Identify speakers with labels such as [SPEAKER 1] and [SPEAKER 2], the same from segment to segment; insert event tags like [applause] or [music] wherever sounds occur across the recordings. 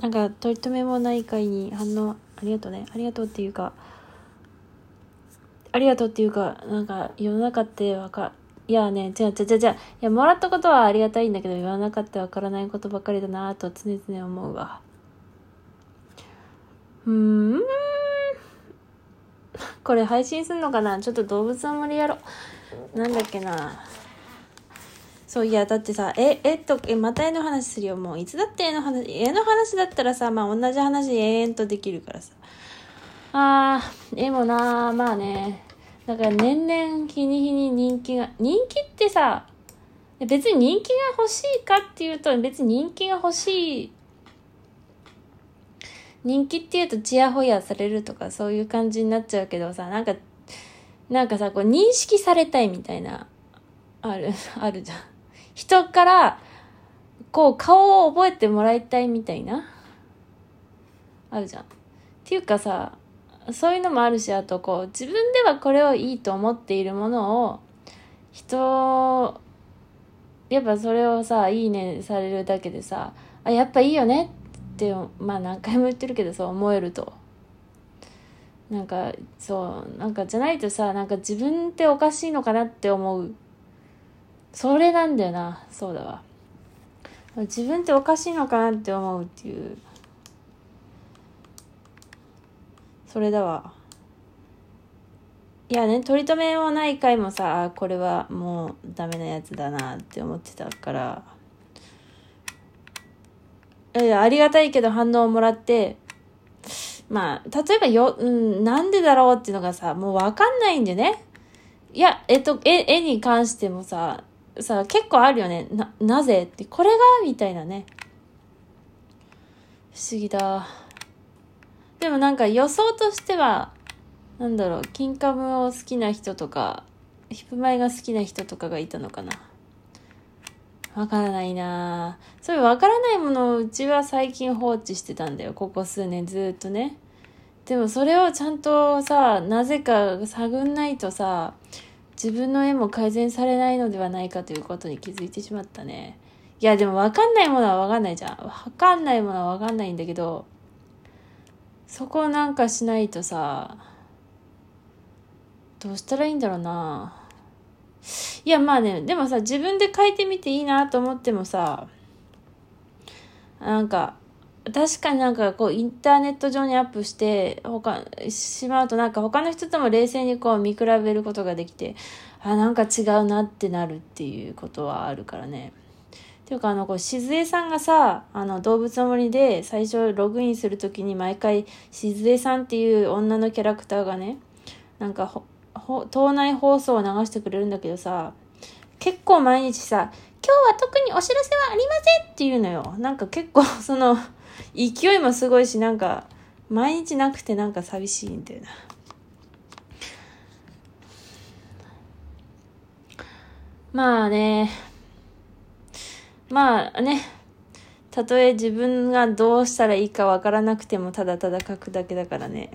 [SPEAKER 1] なんか取り留めもない回に反応ありがとうね。ありがとうっていうかありがとうっていうかなんか世の中ってわかいやね違う違う違う違う。いやもらったことはありがたいんだけど世の中ってわからないことばかりだなと常々思うわ。うーん。[laughs] これ配信すんのかな？ちょっと動物の森やろなんだっけな？そういやだってさええっとえまた絵の話するよ。もういつだって絵の話絵の話だったらさまあ同じ話永遠とできるからさ。あー絵もなまあね。だから年々日に日に人気が人気ってさ別に人気が欲しいかっていうと別に人気が欲しい人気っていうとチヤホヤされるとかそういう感じになっちゃうけどさなんかなんかさこう認識されたいみたいなあるあるじゃん。人からこう顔を覚えてもらいたいみたいな？あるじゃん。っていうかさそういうのもあるしあとこう自分ではこれをいいと思っているものを人やっぱそれをさいいねされるだけでさあやっぱいいよね？ってまあ何回も言ってるけどそう思えると。なんかそうなんかじゃないとさなんか自分っておかしいのかなって思う。それなんだよな。そうだわ。自分っておかしいのかなって思うっていう。それだわ。いやね取り留めもない回もさこれはもうダメなやつだなって思ってたから。いやありがたいけど反応をもらってまあ例えばよ、うん、なんでだろうっていうのがさもうわかんないんでね。いやえっと絵絵に関してもささ結構あるよね。ななぜって。これがみたいなね。不思議だ。でもなんか予想としてはなんだろう。金カムを好きな人とかヒップマイが好きな人とかがいたのかな。わからないな。そういうわからないものをうちは最近放置してたんだよ。ここ数年ずっとね。でもそれをちゃんとさなぜか探んないとさ自分の絵も改善されないのではないかということに気づいてしまったね。いやでも分かんないものは分かんないじゃん。分かんないものは分かんないんだけどそこをなんかしないとさどうしたらいいんだろうな。いやまあねでもさ自分で書いてみていいなと思ってもさなんか確かになんかこうインターネット上にアップして他しまうとなんか他の人とも冷静にこう見比べることができてあなんか違うなってなるっていうことはあるからね。ていうかあのこう静江さんがさあの動物の森で最初ログインする時に毎回静江さんっていう女のキャラクターがねなんかほほ島内放送を流してくれるんだけどさ結構毎日さ「今日は特にお知らせはありません」っていうのよなんか結構その勢いもすごいしなんか毎日なくてなんか寂しいんだよな。まあね。まあね。たとえ自分がどうしたらいいかわからなくてもただただ書くだけだからね。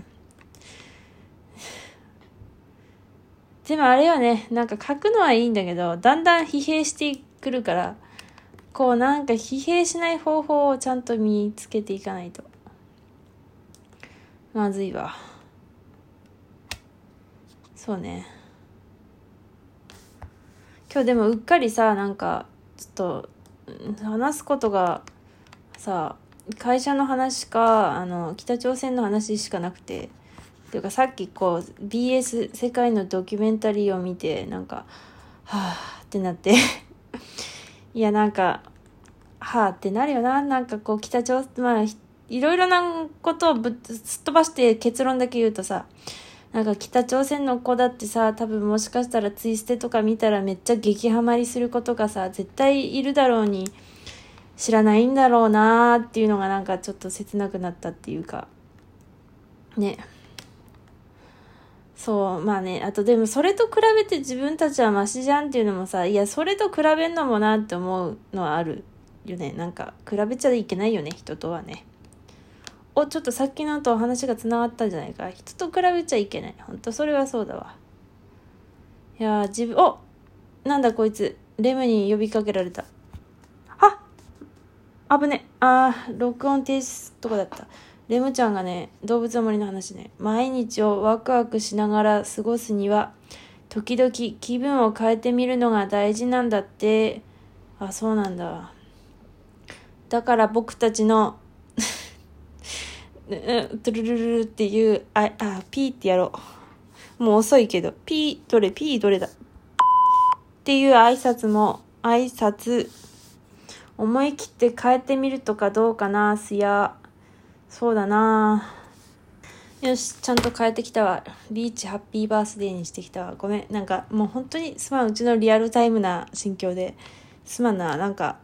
[SPEAKER 1] でもあれはね。なんか書くのはいいんだけどだんだん疲弊してくるから。こうなんか疲弊しない方法をちゃんと見つけていかないと。まずいわ。そうね。今日でもうっかりさなんかちょっと話すことがさ会社の話かあの北朝鮮の話しかなくて。っていうかさっきこう BS 世界のドキュメンタリーを見てなんかはあってなって。いや、なんか、はあってなるよな。なんかこう、北朝鮮、まあ、いろいろなことをぶっすっ飛ばして結論だけ言うとさ、なんか北朝鮮の子だってさ、多分もしかしたらツイステとか見たらめっちゃ激ハマりすることがさ、絶対いるだろうに、知らないんだろうなーっていうのがなんかちょっと切なくなったっていうか、ね。そう、まあね、あとでもそれと比べて自分たちはマシじゃんっていうのもさ、いや、それと比べんのもなって思うのはあるよね。なんか、比べちゃいけないよね、人とはね。お、ちょっとさっきのと話が繋がったんじゃないか。人と比べちゃいけない。ほんと、それはそうだわ。いや自分、おなんだこいつ、レムに呼びかけられた。ああぶね。あー、録音停止とかだった。レムちゃんがね、動物の森の話ね。毎日をワクワクしながら過ごすには、時々気分を変えてみるのが大事なんだって。あ、そうなんだ。だから僕たちのトゥルルルっていう、あ、あ、ピーってやろう。もう遅いけど、ピー、どれ、ピーどれだ。っていう挨拶も、挨拶、思い切って変えてみるとかどうかな、すや。そうだな。よし、ちゃんと変えてきたわ。リーチハッピーバースデーにしてきたわ。ごめん。なんかもう本当にすまん。うちのリアルタイムな心境で。すまんな。なんか、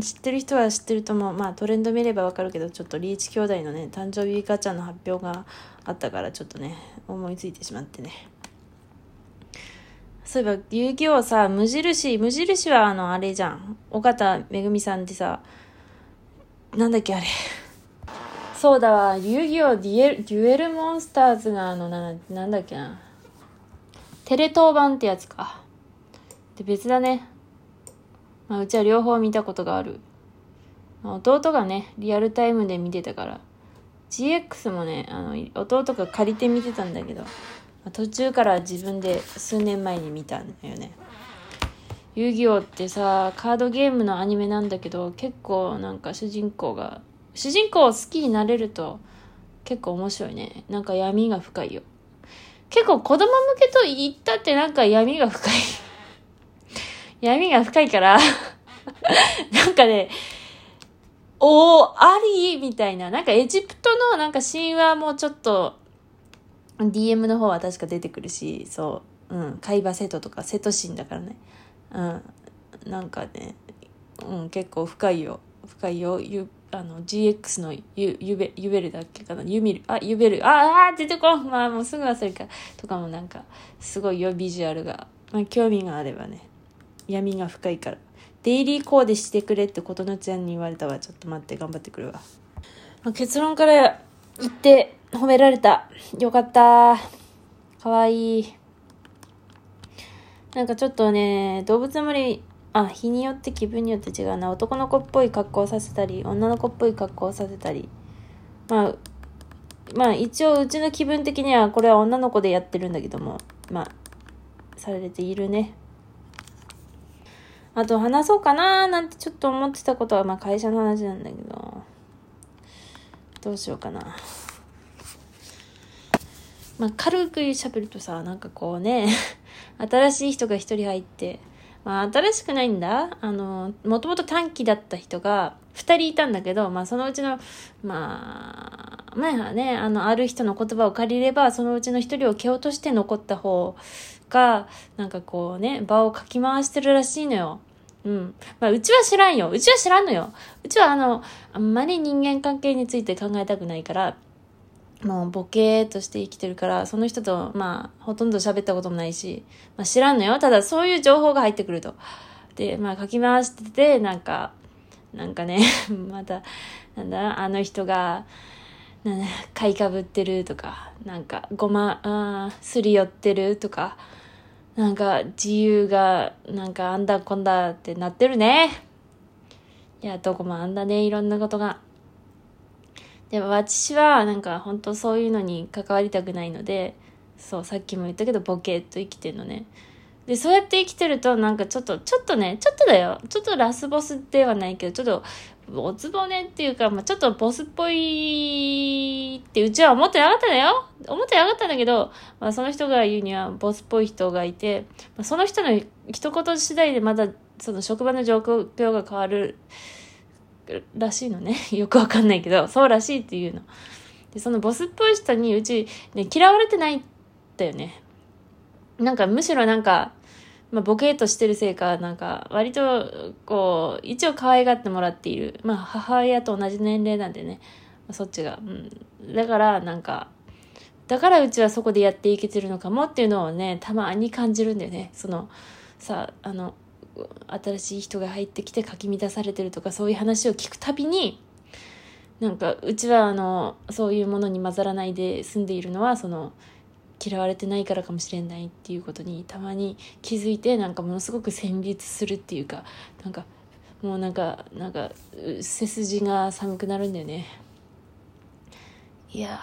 [SPEAKER 1] 知ってる人は知ってると思う。まあトレンド見ればわかるけど、ちょっとリーチ兄弟のね、誕生日ガチャの発表があったから、ちょっとね、思いついてしまってね。そういえば、遊戯王さ、無印、無印はあの、あれじゃん。尾形めぐみさんってさ、なんだっけあれ。そうだわ、遊戯王デュエル、デュエルモンスターズがあの、な、なんだっけな。テレ東版ってやつか。で、別だね。まあ、うちは両方見たことがある。まあ、弟がね、リアルタイムで見てたから。GX もね、あの、弟が借りて見てたんだけど、ま、途中から自分で数年前に見たんだよね。遊戯王ってさ、カードゲームのアニメなんだけど、結構なんか主人公が、主人公を好きになれると結構面白いね。なんか闇が深いよ。結構子供向けと言ったってなんか闇が深い [laughs] 闇が深いから [laughs] なんかね、おー、あり？みたいな。なんかエジプトのなんか神話もちょっと、DM の方は確か出てくるし、そう、うん、海馬瀬戸とか瀬戸神だからね。うん、なんかね、うん、結構深いよ。深いよ。ゆあの GX のゆゆべゆべるだっけかな？ゆみるあゆべるああ出てこん。まあもうすぐ忘れるかとかもなんかすごいよビジュアルが、まあ、興味があればね。闇が深いから。デイリーコーデしてくれって琴乃ちゃんに言われたわ。ちょっと待って頑張ってくるわ、まあ、結論から言って褒められた。よかった。かわいい。なんかちょっとね動物の森あ日によって気分によって違うな。男の子っぽい格好をさせたり女の子っぽい格好をさせたり。まあまあ一応うちの気分的にはこれは女の子でやってるんだけどもまあされているね。あと話そうかな。なんてちょっと思ってたことは、まあ会社の話なんだけど、どうしようかな。まあ軽く喋るとさ、なんかこうね、新しい人が一人入って、まあ新しくないんだ。あの、もともと短期だった人が二人いたんだけど、まあそのうちの、まあ、まあね、あの、ある人の言葉を借りれば、そのうちの一人を蹴落として残った方が、なんかこうね、場をかき回してるらしいのよ。うん。まあ、うちは知らんよ。うちは知らんのよ。うちはあの、あんまり人間関係について考えたくないから、もうボケーとして生きてるから、その人と、まあ、ほとんど喋ったこともないし、まあ知らんのよ。ただそういう情報が入ってくると。で、まあ書き回してて、なんか、なんかね、[laughs] また、なんだ、あの人が、なんだ、買いかぶってるとか、なんか、ごま、あすり寄ってるとか、なんか自由がなんかあんだこんだってなってるね。いや、どこもあんだね、いろんなことが。でも私はなんか本当そういうのに関わりたくないので、そう、さっきも言ったけどボケっと生きてるのね。で、そうやって生きてるとなんかちょっと、ちょっとね、ちょっとだよ。ちょっとラスボスではないけど、ちょっとおつぼねっていうか、まあ、ちょっとボスっぽいってうちは思ってなかったんだよ。思ってなかったんだけど、まあ、その人が言うにはボスっぽい人がいて、まあ、その人の一言次第でまたその職場の状況が変わるらしいのね。[laughs] よくわかんないけど、そうらしいっていうの。で、そのボスっぽい人にうち、ね、嫌われてないんだよね。なんかむしろなんか、まあ、ボケーとしてるせいか、なんか、割と、こう、一応可愛がってもらっている。まあ、母親と同じ年齢なんでね、ま、そっちが。うん。だから、なんか、だからうちはそこでやっていけてるのかもっていうのをね、たまに感じるんだよね。その、さ、あの、新しい人が入ってきてかき乱されてるとか、そういう話を聞くたびに、なんか、うちは、あの、そういうものに混ざらないで住んでいるのは、その、嫌われてないからかもしれないっていうことにたまに気づいてなんかものすごく戦慄するっていうかなんかもうなんかなんか背筋が寒くなるんだよね。いや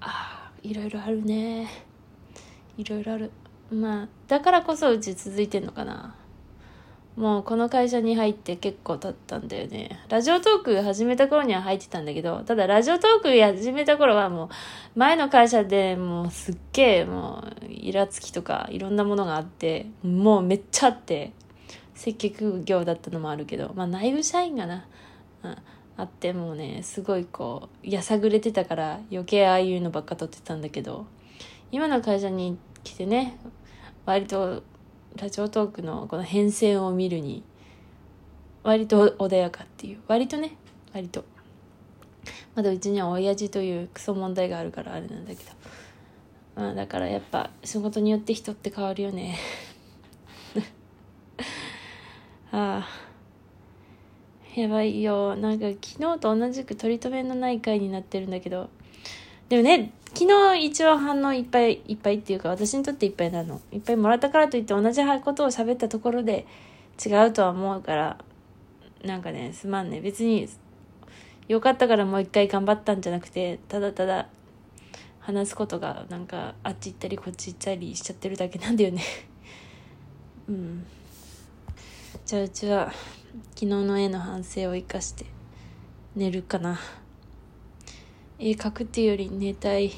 [SPEAKER 1] あいろいろあるね。いろいろある。まあだからこそうち続いてんのかなもうこの会社に入って結構経ったんだよね。ラジオトーク始めた頃には入ってたんだけど、ただラジオトーク始めた頃はもう前の会社でもうすっげえもうイラつきとかいろんなものがあって、もうめっちゃあって、接客業だったのもあるけど、まあ内部社員がな、うん、あってもうね、すごいこう、やさぐれてたから余計ああいうのばっか取ってたんだけど、今の会社に来てね、割とラジオトークのこの変遷を見るに割と穏やかっていう割とね割と。まだうちには親父というクソ問題があるからあれなんだけど。まあだからやっぱ仕事によって人って変わるよね。[laughs] ああ。やばいよ。なんか昨日と同じく取り留めのない回になってるんだけど。でもね昨日一応反応いっぱいいっぱいっていうか私にとっていっぱいなの。いっぱいもらったからといって同じことを喋ったところで違うとは思うからなんかねすまんね。別によかったからもう一回頑張ったんじゃなくてただただ話すことがなんかあっち行ったりこっち行ったりしちゃってるだけなんだよね。[laughs] うん。じゃあうちは昨日の絵の反省を生かして寝るかな。絵描くっていうより寝たい